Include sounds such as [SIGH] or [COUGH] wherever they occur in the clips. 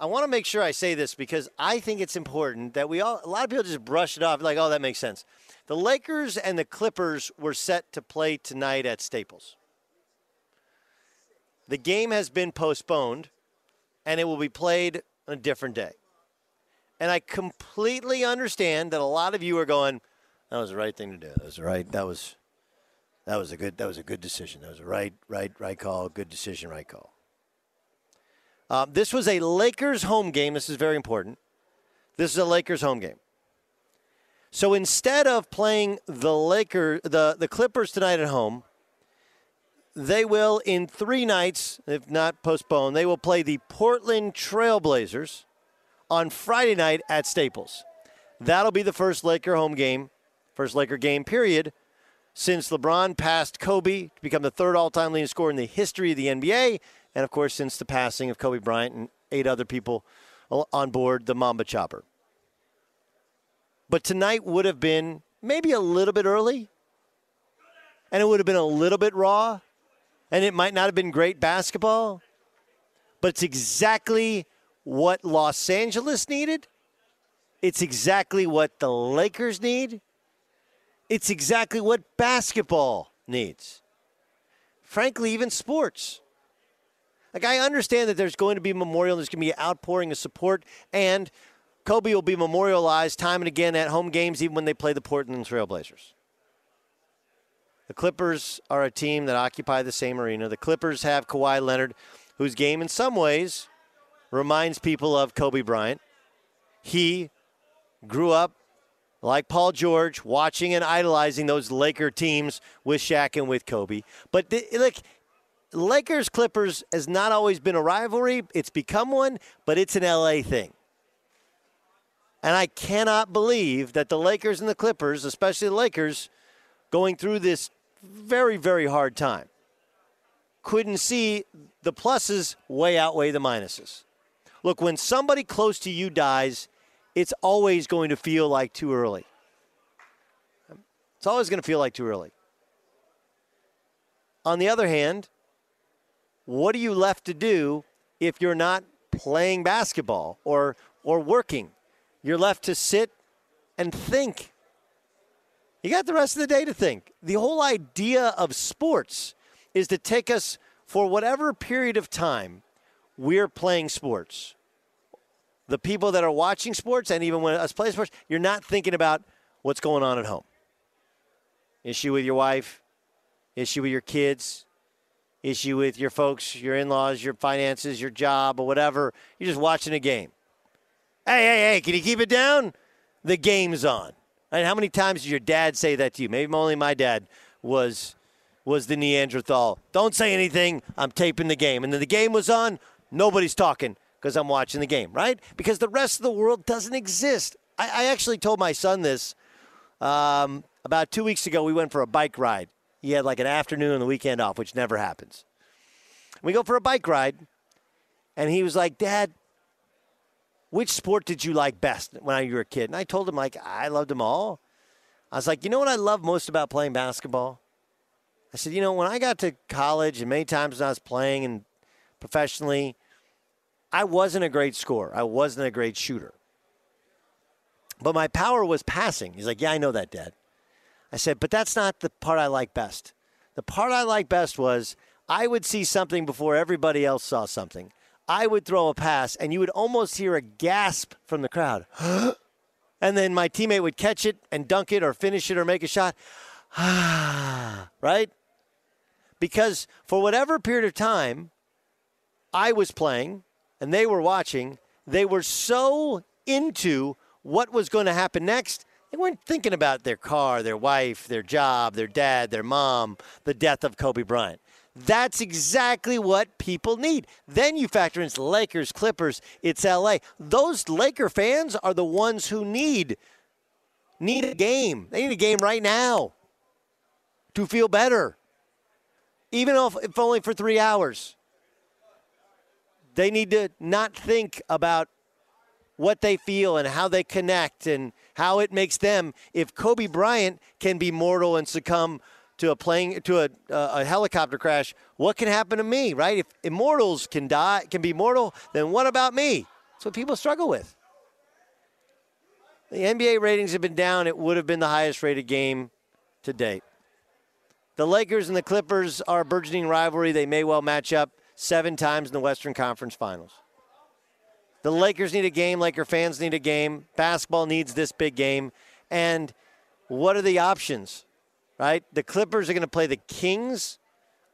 I want to make sure I say this because I think it's important that we all, a lot of people just brush it off like, oh, that makes sense. The Lakers and the Clippers were set to play tonight at Staples. The game has been postponed and it will be played on a different day. And I completely understand that a lot of you are going, that was the right thing to do. That was right. That was that was a good that was a good decision. That was a right, right, right call, good decision, right call. Uh, this was a Lakers home game. This is very important. This is a Lakers home game. So instead of playing the Lakers, the, the Clippers tonight at home, they will in three nights, if not postponed, they will play the Portland Trailblazers on Friday night at Staples. That'll be the first Laker home game, first Laker game period, since LeBron passed Kobe to become the third all-time leading scorer in the history of the NBA and of course, since the passing of Kobe Bryant and eight other people on board the Mamba Chopper. But tonight would have been maybe a little bit early, and it would have been a little bit raw, and it might not have been great basketball, but it's exactly what Los Angeles needed. It's exactly what the Lakers need. It's exactly what basketball needs. Frankly, even sports. Like, I understand that there's going to be a memorial, there's going to be an outpouring of support, and Kobe will be memorialized time and again at home games, even when they play the Portland Trailblazers. The Clippers are a team that occupy the same arena. The Clippers have Kawhi Leonard, whose game in some ways reminds people of Kobe Bryant. He grew up like Paul George, watching and idolizing those Laker teams with Shaq and with Kobe. But like Lakers Clippers has not always been a rivalry. It's become one, but it's an LA thing. And I cannot believe that the Lakers and the Clippers, especially the Lakers, going through this very, very hard time, couldn't see the pluses way outweigh the minuses. Look, when somebody close to you dies, it's always going to feel like too early. It's always going to feel like too early. On the other hand, what are you left to do if you're not playing basketball or or working? You're left to sit and think. You got the rest of the day to think. The whole idea of sports is to take us for whatever period of time we're playing sports the people that are watching sports and even when us play sports, you're not thinking about what's going on at home. Issue with your wife, issue with your kids, issue with your folks, your in laws, your finances, your job, or whatever. You're just watching a game. Hey, hey, hey, can you keep it down? The game's on. And how many times did your dad say that to you? Maybe only my dad was was the Neanderthal. Don't say anything. I'm taping the game. And then the game was on. Nobody's talking because I'm watching the game, right? Because the rest of the world doesn't exist. I, I actually told my son this um, about two weeks ago. We went for a bike ride. He had like an afternoon and the weekend off, which never happens. We go for a bike ride, and he was like, Dad, which sport did you like best when you were a kid? And I told him, like, I loved them all. I was like, you know what I love most about playing basketball? I said, you know, when I got to college and many times when I was playing and professionally – I wasn't a great scorer. I wasn't a great shooter. But my power was passing. He's like, Yeah, I know that, Dad. I said, But that's not the part I like best. The part I like best was I would see something before everybody else saw something. I would throw a pass, and you would almost hear a gasp from the crowd. [GASPS] and then my teammate would catch it and dunk it or finish it or make a shot. [SIGHS] right? Because for whatever period of time I was playing, and they were watching, they were so into what was going to happen next. They weren't thinking about their car, their wife, their job, their dad, their mom, the death of Kobe Bryant. That's exactly what people need. Then you factor in Lakers, Clippers, it's LA. Those Laker fans are the ones who need need a game. They need a game right now to feel better. Even if, if only for 3 hours. They need to not think about what they feel and how they connect and how it makes them. If Kobe Bryant can be mortal and succumb to a plane to a, uh, a helicopter crash, what can happen to me? Right? If immortals can die, can be mortal, then what about me? That's what people struggle with. The NBA ratings have been down. It would have been the highest rated game to date. The Lakers and the Clippers are a burgeoning rivalry. They may well match up seven times in the Western Conference Finals. The Lakers need a game. Laker fans need a game. Basketball needs this big game. And what are the options, right? The Clippers are going to play the Kings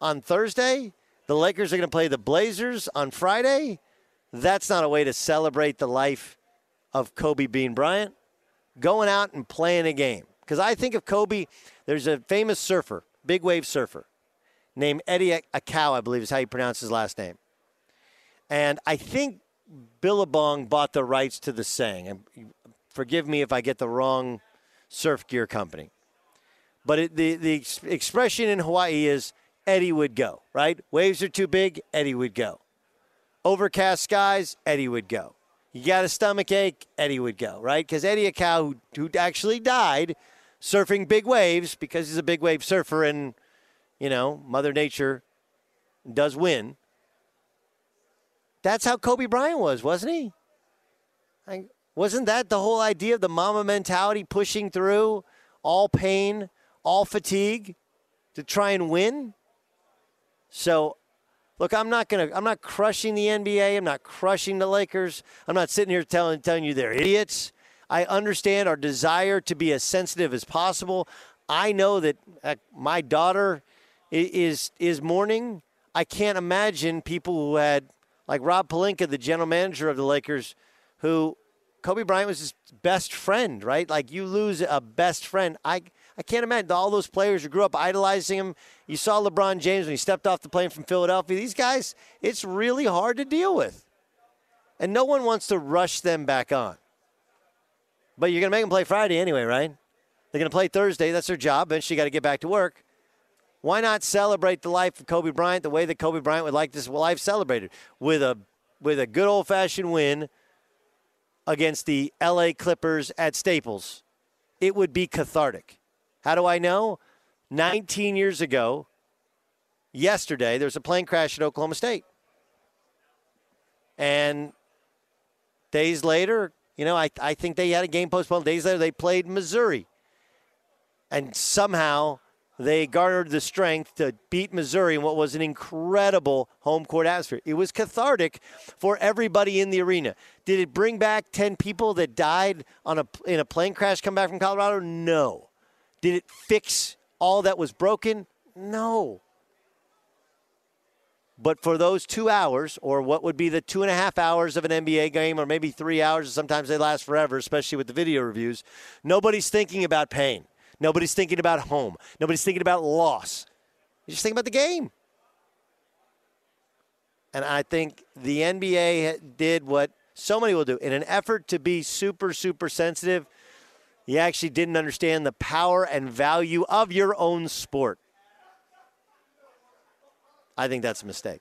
on Thursday. The Lakers are going to play the Blazers on Friday. That's not a way to celebrate the life of Kobe Bean Bryant. Going out and playing a game. Because I think of Kobe, there's a famous surfer, big wave surfer named Eddie Aikau, I believe is how you pronounce his last name. And I think Billabong bought the rights to the saying. And forgive me if I get the wrong surf gear company. But it, the, the expression in Hawaii is Eddie would go, right? Waves are too big, Eddie would go. Overcast skies, Eddie would go. You got a stomach ache, Eddie would go, right? Because Eddie Aikau, who, who actually died surfing big waves because he's a big wave surfer and you know, Mother Nature does win. That's how Kobe Bryant was, wasn't he? I, wasn't that the whole idea of the Mamba mentality pushing through all pain, all fatigue to try and win? So, look, I'm not gonna, I'm not crushing the NBA. I'm not crushing the Lakers. I'm not sitting here telling telling you they're idiots. I understand our desire to be as sensitive as possible. I know that my daughter is is mourning. I can't imagine people who had like Rob Pelinka, the general manager of the Lakers, who Kobe Bryant was his best friend, right? Like you lose a best friend. I I can't imagine all those players who grew up idolizing him. You saw LeBron James when he stepped off the plane from Philadelphia. These guys, it's really hard to deal with. And no one wants to rush them back on. But you're going to make them play Friday anyway, right? They're going to play Thursday. That's their job. Eventually, you got to get back to work. Why not celebrate the life of Kobe Bryant the way that Kobe Bryant would like this life celebrated with a with a good old fashioned win against the LA Clippers at Staples? It would be cathartic. How do I know? 19 years ago, yesterday, there was a plane crash at Oklahoma State. And days later, you know, I, I think they had a game postponed. Days later, they played Missouri. And somehow they garnered the strength to beat Missouri in what was an incredible home court atmosphere. It was cathartic for everybody in the arena. Did it bring back 10 people that died on a, in a plane crash come back from Colorado? No. Did it fix all that was broken? No. But for those two hours, or what would be the two and a half hours of an NBA game, or maybe three hours, sometimes they last forever, especially with the video reviews, nobody's thinking about pain. Nobody's thinking about home. Nobody's thinking about loss. You're just think about the game. And I think the NBA did what so many will do in an effort to be super, super sensitive. You actually didn't understand the power and value of your own sport. I think that's a mistake.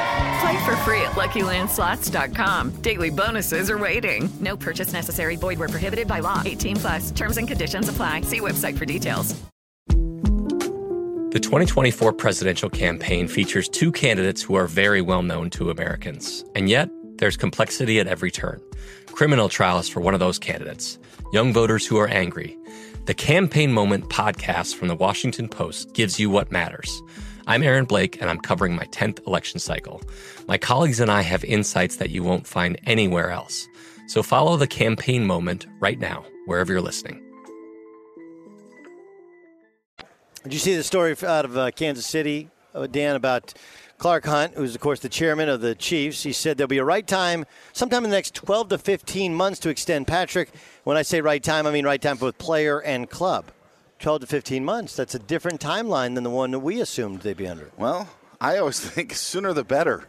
Play for free at LuckyLandSlots.com. Daily bonuses are waiting. No purchase necessary. Void where prohibited by law. 18 plus. Terms and conditions apply. See website for details. The 2024 presidential campaign features two candidates who are very well known to Americans. And yet, there's complexity at every turn. Criminal trials for one of those candidates. Young voters who are angry. The Campaign Moment podcast from the Washington Post gives you what matters. I'm Aaron Blake, and I'm covering my 10th election cycle. My colleagues and I have insights that you won't find anywhere else. So follow the campaign moment right now, wherever you're listening. Did you see the story out of uh, Kansas City uh, Dan, about Clark Hunt, who's, of course, the chairman of the Chiefs. He said there'll be a right time sometime in the next 12 to 15 months to extend Patrick. When I say right time, I mean right time for both player and club. 12 to 15 months. That's a different timeline than the one that we assumed they'd be under. Well, I always [LAUGHS] think sooner the better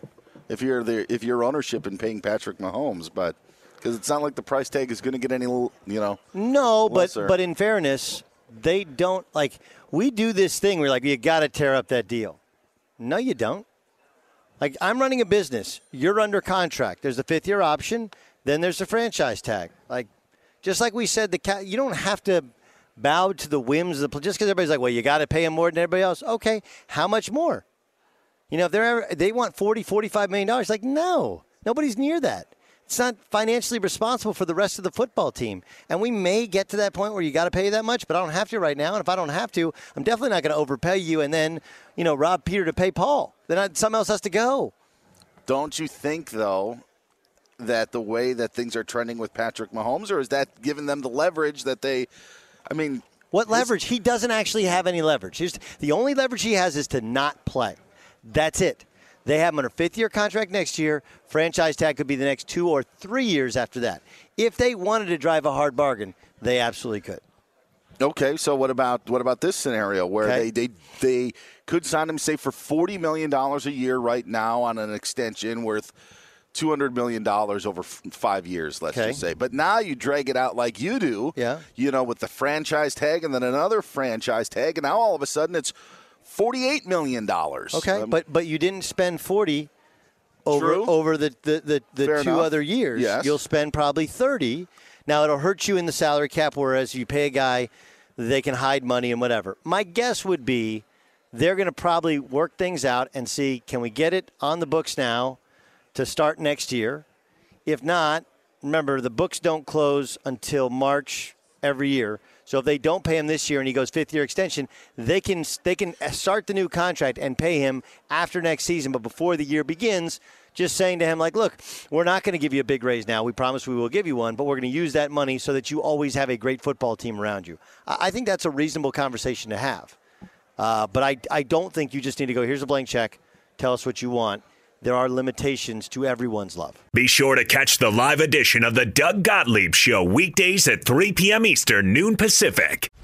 if you're the if you're ownership in paying Patrick Mahomes, but because it's not like the price tag is going to get any, you know. No, but lesser. but in fairness, they don't like we do this thing. We're like, you got to tear up that deal. No, you don't. Like I'm running a business. You're under contract. There's the fifth year option. Then there's the franchise tag. Like just like we said, the cat. You don't have to bow to the whims of the just because everybody's like, well, you got to pay him more than everybody else. Okay, how much more? You know, if they're ever, they want 40, 45 million dollars, like no, nobody's near that. It's not financially responsible for the rest of the football team. And we may get to that point where you got to pay that much, but I don't have to right now. And if I don't have to, I'm definitely not going to overpay you and then, you know, rob Peter to pay Paul. Then I, something else has to go. Don't you think though that the way that things are trending with Patrick Mahomes, or is that giving them the leverage that they? I mean, What leverage? He doesn't actually have any leverage. He's, the only leverage he has is to not play. That's it. They have him on a fifth year contract next year. Franchise tag could be the next two or three years after that. If they wanted to drive a hard bargain, they absolutely could. Okay, so what about what about this scenario where Okay. they, they they could sign him say for forty million dollars a year right now on an extension worth two hundred million dollars over f- five years, let's Okay. just say. But now you drag it out like you do, Yeah. You know, with the franchise tag and then another franchise tag, and now all of a sudden it's forty-eight million dollars. Okay, um, but but you didn't spend forty over True. over the the, the, the two enough. other years. Yes. You'll spend probably thirty. Now it'll hurt you in the salary cap, whereas you pay a guy, they can hide money and whatever. My guess would be they're going to probably work things out and see can we get it on the books now to start next year. If not, remember the books don't close until March every year. So if they don't pay him this year and he goes fifth year extension, they can they can start the new contract and pay him after next season, but before the year begins. Just saying to him, like, look, we're not going to give you a big raise now. We promise we will give you one, but we're going to use that money so that you always have a great football team around you. I think that's a reasonable conversation to have. Uh, but I, I don't think you just need to go, here's a blank check, tell us what you want. There are limitations to everyone's love. Be sure to catch the live edition of the Doug Gottlieb Show weekdays at 3 p.m. Eastern, noon Pacific.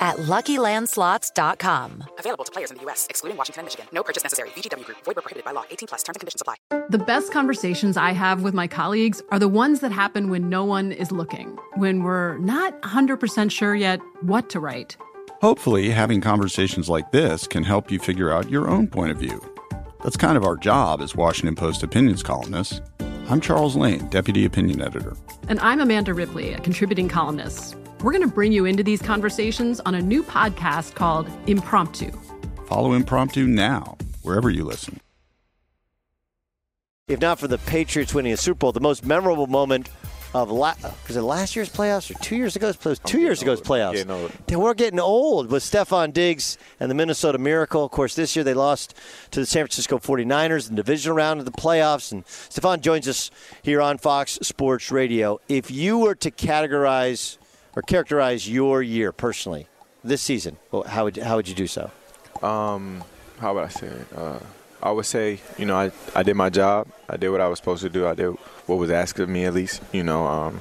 at LuckyLandSlots.com. Available to players in the U.S., excluding Washington and Michigan. No purchase necessary. VGW Group. Void where prohibited by law. 18 plus. Terms and conditions apply. The best conversations I have with my colleagues are the ones that happen when no one is looking, when we're not 100% sure yet what to write. Hopefully, having conversations like this can help you figure out your own point of view. That's kind of our job as Washington Post opinions columnists. I'm Charles Lane, Deputy Opinion Editor. And I'm Amanda Ripley, a contributing columnist. We're going to bring you into these conversations on a new podcast called Impromptu. Follow Impromptu now, wherever you listen. If not for the Patriots winning a Super Bowl, the most memorable moment of la- was it last year's playoffs or two years ago's playoffs? Two years ago's playoffs. Then we're getting old with Stefon Diggs and the Minnesota Miracle. Of course, this year they lost to the San Francisco 49ers in the divisional round of the playoffs. And Stefon joins us here on Fox Sports Radio. If you were to categorize or characterize your year personally this season, well, how would how would you do so? Um, how would I say it? Uh, I would say, you know, I, I did my job. I did what I was supposed to do. I did what was asked of me, at least. You know, um,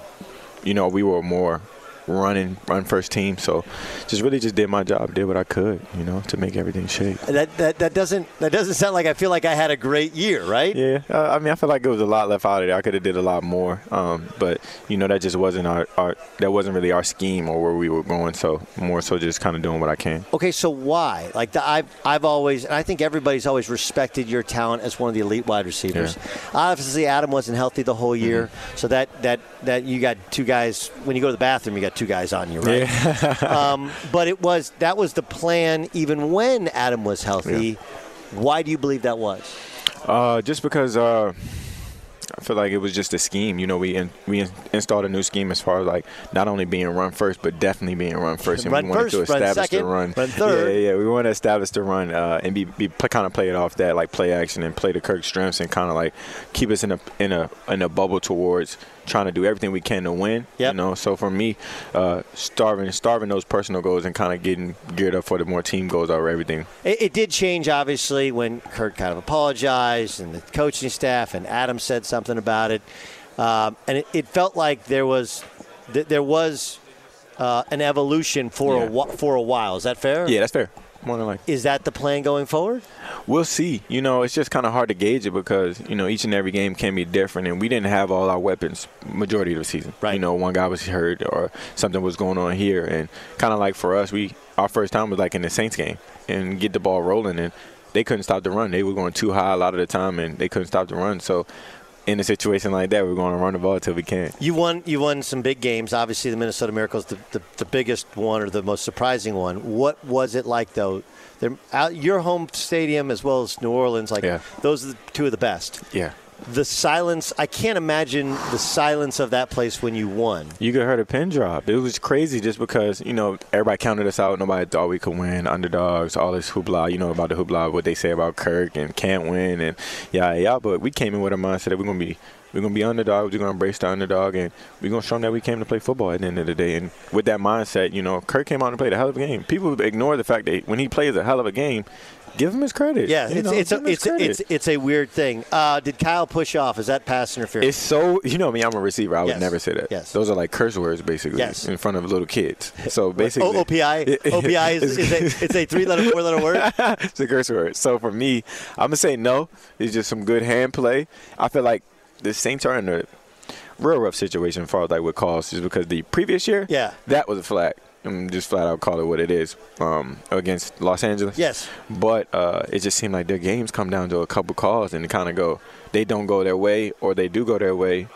you know, we were more running, run first team. So, just really just did my job, did what I could, you know, to make everything shake. That, that that doesn't that doesn't sound like I feel like I had a great year, right? Yeah, uh, I mean, I feel like it was a lot left out of there. I could have did a lot more, um, but you know, that just wasn't our, our that wasn't really our scheme or where we were going. So more so just kind of doing what I can. Okay, so why? Like the, I've I've always and I think everybody's always respected your talent as one of the elite wide receivers. Obviously, Adam wasn't healthy the whole year, Mm-hmm. so that that that you got two guys when you go to the bathroom, you got two guys on you, right? [LAUGHS] um, but it was that was the plan even when Adam was healthy. Why do you believe that was? Uh, just because uh, I feel like it was just a scheme. You know, we in, we in, installed a new scheme as far as like not only being run first, but definitely being run first. And Run we wanted first, to run establish second, the run. run third. Yeah, yeah, yeah. We want to establish the run uh, and be, be kind of play it off that like play action and play the Kirk strengths and kind of like keep us in a in a in a bubble towards trying to do everything we can to win. You know, so for me, uh, starving starving those personal goals and kind of getting geared up for the more team goals over everything. It, it did change, obviously, when Kirk kind of apologized and the coaching staff and Adam said something about it, um, and it, it felt like there was th- there was uh, an evolution for a wh- for a while. Is that fair? Yeah, that's fair. More than. Is that the plan going forward? We'll see. You know, it's just kind of hard to gauge it because you know each and every game can be different, and we didn't have all our weapons majority of the season. Right. You know, one guy was hurt or something was going on here, and kind of like for us, we our first time was like in the Saints game and get the ball rolling, and they couldn't stop the run. They were going too high a lot of the time, and they couldn't stop the run. So. In a situation like that, we're going to run the ball until we can. You won. You won some big games. Obviously, the Minnesota Miracles, the, the, the biggest one or the most surprising one. What was it like though? Out, your home stadium as well as New Orleans. Like those are the, two of the best. Yeah. The silence. I can't imagine the silence of that place when you won. You could heard a pin drop. It was crazy just because, you know, everybody counted us out. Nobody thought we could win. Underdogs, all this hoopla, you know, about the hoopla, what they say about Kirk and can't win and yeah, yeah. But we came in with a mindset that we're to be we're gonna be underdogs. We're gonna embrace the underdog, and we're gonna show them that we came to play football at the end of the day. And with that mindset, you know, Kirk came out and played a hell of a game. People ignore the fact that when he plays a hell of a game, give him his credit. Yeah, You it's know, it's a, it's, a, it's it's a weird thing. Uh, did Kyle push off? Is that pass interference? It's so you know me. I'm a receiver. I would Yes. never say that. Yes. Those are like curse words, basically, Yes. in front of little kids. So basically, O- OPI? [LAUGHS] OPI is, is a, it's a three-letter, four-letter word. [LAUGHS] it's a curse word. So for me, I'm gonna say no. It's just some good hand play. I feel like the Saints are in a real rough situation as far as like with calls, just because the previous year, Yeah. that was a flag. I'm just flat out call it what it is um, against Los Angeles. Yes. But uh, it just seemed like their games come down to a couple calls and kind of go, they don't go their way or they do go their way.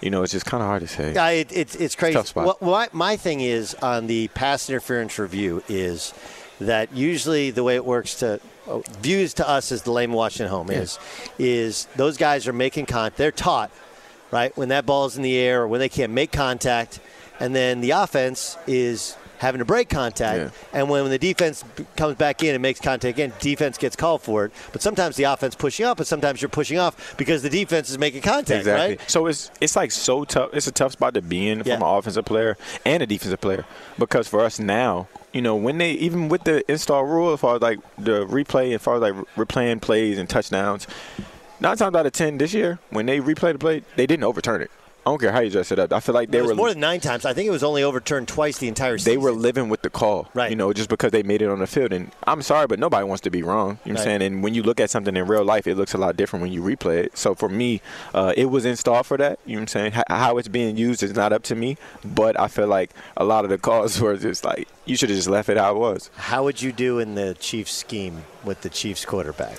You know, it's just kind of hard to say. Yeah, it, it's it's crazy. tough spot. What, my, my thing is on the pass interference review is that usually the way it works to uh, views to us as the lame watching at home is is those guys are making contact. They're taught right when that ball's in the air or when they can't make contact, and then the offense is having to break contact. And when, when the defense b- comes back in and makes contact again, defense gets called for it. But sometimes the offense pushing up, but sometimes you're pushing off because the defense is making contact, Exactly. right? So it's it's like so tough. It's a tough spot to be in from an offensive player and a defensive player because for us now, you know, when they even with the install rule as far as like the replay, as far as like replaying plays and touchdowns, nine times out of ten this year when they replay the play, they didn't overturn it. I don't care how you dress it up. I feel like they it was were more than nine times. I think it was only overturned twice the entire season. they were living with the call, right? You know, just because they made it on the field. And I'm sorry, but nobody wants to be wrong. You know what I'm saying? And when you look at something in real life, it looks a lot different when you replay it. So for me, uh, it was installed for that. You know what I'm saying? H- how it's being used is not up to me, but I feel like a lot of the calls [LAUGHS] were just like you should have just left it how it was. How would you do in the Chiefs scheme with the Chiefs quarterback?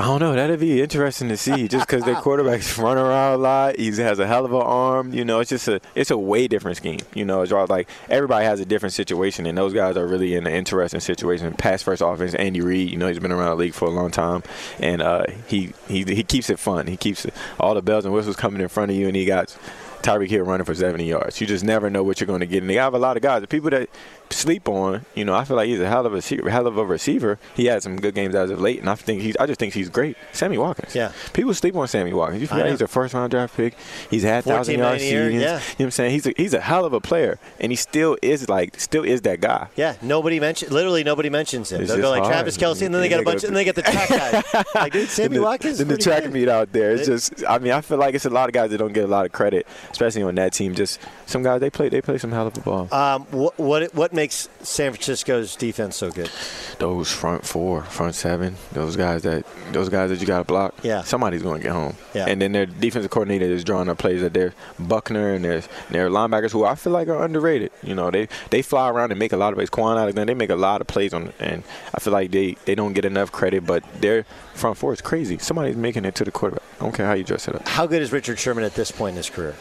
I don't know. That'd be interesting to see. Just because their quarterback's [LAUGHS] run around a lot, he has a hell of an arm. You know, it's just a it's a way different scheme. You know, all like everybody has a different situation, and those guys are really in an interesting situation. Pass first offense. Andy Reid, you know, he's been around the league for a long time, and uh, he he he keeps it fun. He keeps it, all the bells and whistles coming in front of you, and he got. Tyreek Hill running for 70 yards. You just never know what you're going to get. And they have a lot of guys. The people that sleep on, you know, I feel like he's a hell of a receiver, hell of a receiver. He had some good games as of late, and I think he's. I just think he's great. Sammy Watkins. Yeah. People sleep on Sammy Watkins. You forget he's a first round draft pick. He's had 14 thousand yard seasons. yeah. You know what I'm saying? He's a, he's a hell of a player, and he still is like still is that guy. Yeah, nobody mentions. Literally, nobody mentions him. It's They'll go like hard. Travis Kelce, and then they got a bunch, and then they get the track [LAUGHS] guy. like, dude, Sammy the- Watkins. Then the track good. meet out there. It's It- just, I mean, I feel like it's a lot of guys that don't get a lot of credit, especially on that team. Just some guys they play, they play some hell of a ball. Um, what, what what makes San Francisco's defense so good? those front four, front seven, those guys that those guys that you got to block. Yeah. somebody's going to get home. Yeah. and then their defensive coordinator is drawing up plays that they're Buckner and their their linebackers who I feel like are underrated. You know, they they fly around and make a lot of plays. Kwon Alexander, they make a lot of plays on, and I feel like they they don't get enough credit, but their front four is crazy. Somebody's making it to the quarterback. I don't care how you dress it up. How good is Richard Sherman at this point in his career?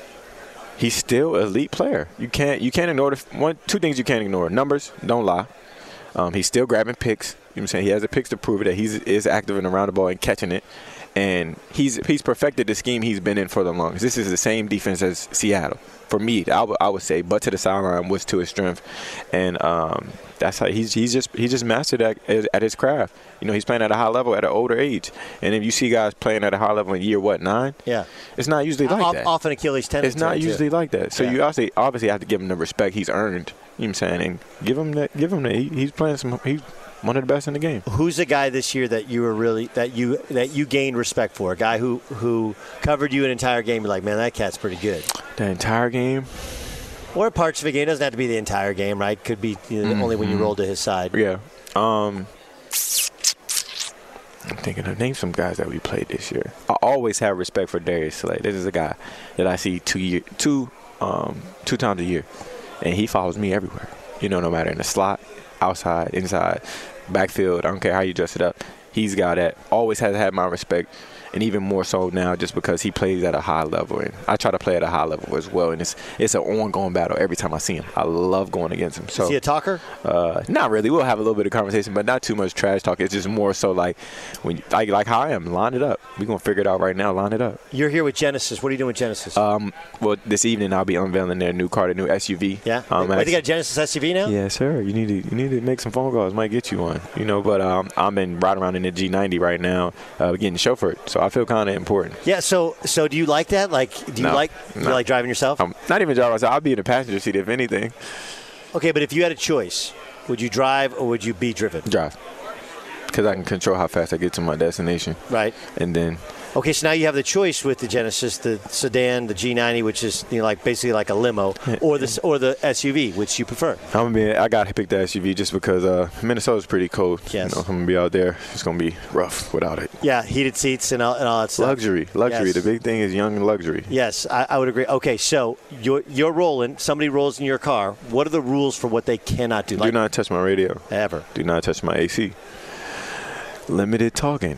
He's still elite player. You can't you can't ignore the one two things you can't ignore. Numbers don't lie. Um, he's still grabbing picks. You know what I'm saying? He has the picks to prove it that he's is active and around the ball and catching it. And he's he's perfected the scheme he's been in for the longest. This is the same defense as Seattle. For me, I would- say, but to the sideline was to his strength, and um, that's how he's he's just he just mastered at, at his craft. You know, he's playing at a high level at an older age, and if you see guys playing at a high level in year what nine, Yeah. it's not usually like off, that. Often Achilles tendon. It's not too. usually like that. So Yeah. you obviously obviously have to give him the respect he's earned. You know what I'm saying? And give him that. Give him that. He, he's playing some. He's one of the best in the game. Who's the guy this year that you were really that you that you gained respect for? A guy who who covered you an entire game. You're like, man, that cat's pretty good. The entire game. Or parts of a game. It doesn't have to be the entire game, right? Could be you know, only when you Mhm. roll to his side. Yeah. Um. I'm thinking of name some guys that we played this year. I always have respect for Darius Slay. This is a guy that I see two year two um two times a year, and he follows me everywhere. You know, no matter in the slot, outside, inside, backfield. I don't care how you dress it up. He's got that. Always has had my respect, and even more so now, just because he plays at a high level, and I try to play at a high level as well. And it's it's an ongoing battle every time I see him. I love going against him. So Is he a talker? uh, not really. We'll have a little bit of conversation, but not too much trash talk. It's just more so like when like like how I am. Line it up. We're gonna figure it out right now. Line it up. You're here with Genesis. What are you doing with Genesis? Um, well, this evening I'll be unveiling their new car, their new SUV. yeah. Um, Wait, they got a Genesis SUV now. yeah, sir. You need to you need to make some phone calls. Might get you one. You know, but um, I'm been riding around in the G90 right now, uh, getting chauffeured. So I feel kind of important. Yeah. So so do you like that? Like, do you No. like do you like driving yourself? Um, not even driving. I'll be in the passenger seat if anything. Okay, but if you had a choice, would you drive or would you be driven? Drive, because I can control how fast I get to my destination. Right. And then Okay, so now you have the choice with the Genesis, the sedan, the G90, which is you know, like basically like a limo, [LAUGHS] or the or the SUV, which you prefer. I'm gonna be. I got to pick the SUV just because uh, Minnesota's pretty cold. Yes. You know, I'm gonna be out there. It's gonna be rough without it. Yeah, heated seats and all, and all that stuff. Luxury, luxury. Yes. The big thing is young and luxury. Yes, I, I would agree. Okay, so you're you're rolling. Somebody rolls in your car. What are the rules for what they cannot do? Do not touch my radio. Ever. Do not touch my AC. Limited talking.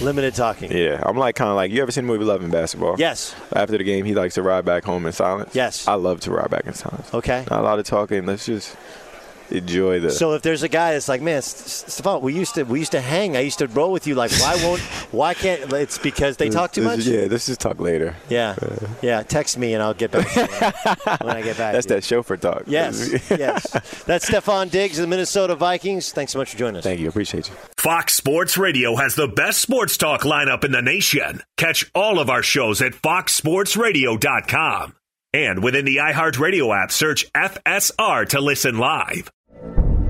Limited talking. Yeah, I'm like kind of like you ever seen the movie Love and Basketball? Yes. After the game, he likes to ride back home in silence. Yes. I love to ride back in silence. Okay. Not a lot of talking. Let's just enjoy the. So if there's a guy that's like, man, S- Stefon, we used to we used to hang. I used to roll with you. Like, why won't? Why can't? It's because they talk too This- much. Yeah, this is talk later. Yeah, yeah. Text me and I'll get back to you when I get back. That's that chauffeur talk. Yes, yes. That's Stefon Diggs of the Minnesota Vikings. Thanks so much for joining us. Thank you. Appreciate you. Fox Sports Radio has the best sports talk lineup in the nation. Catch all of our shows at foxsportsradio.com. And within the iHeartRadio app, search FSR to listen live.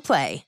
Play.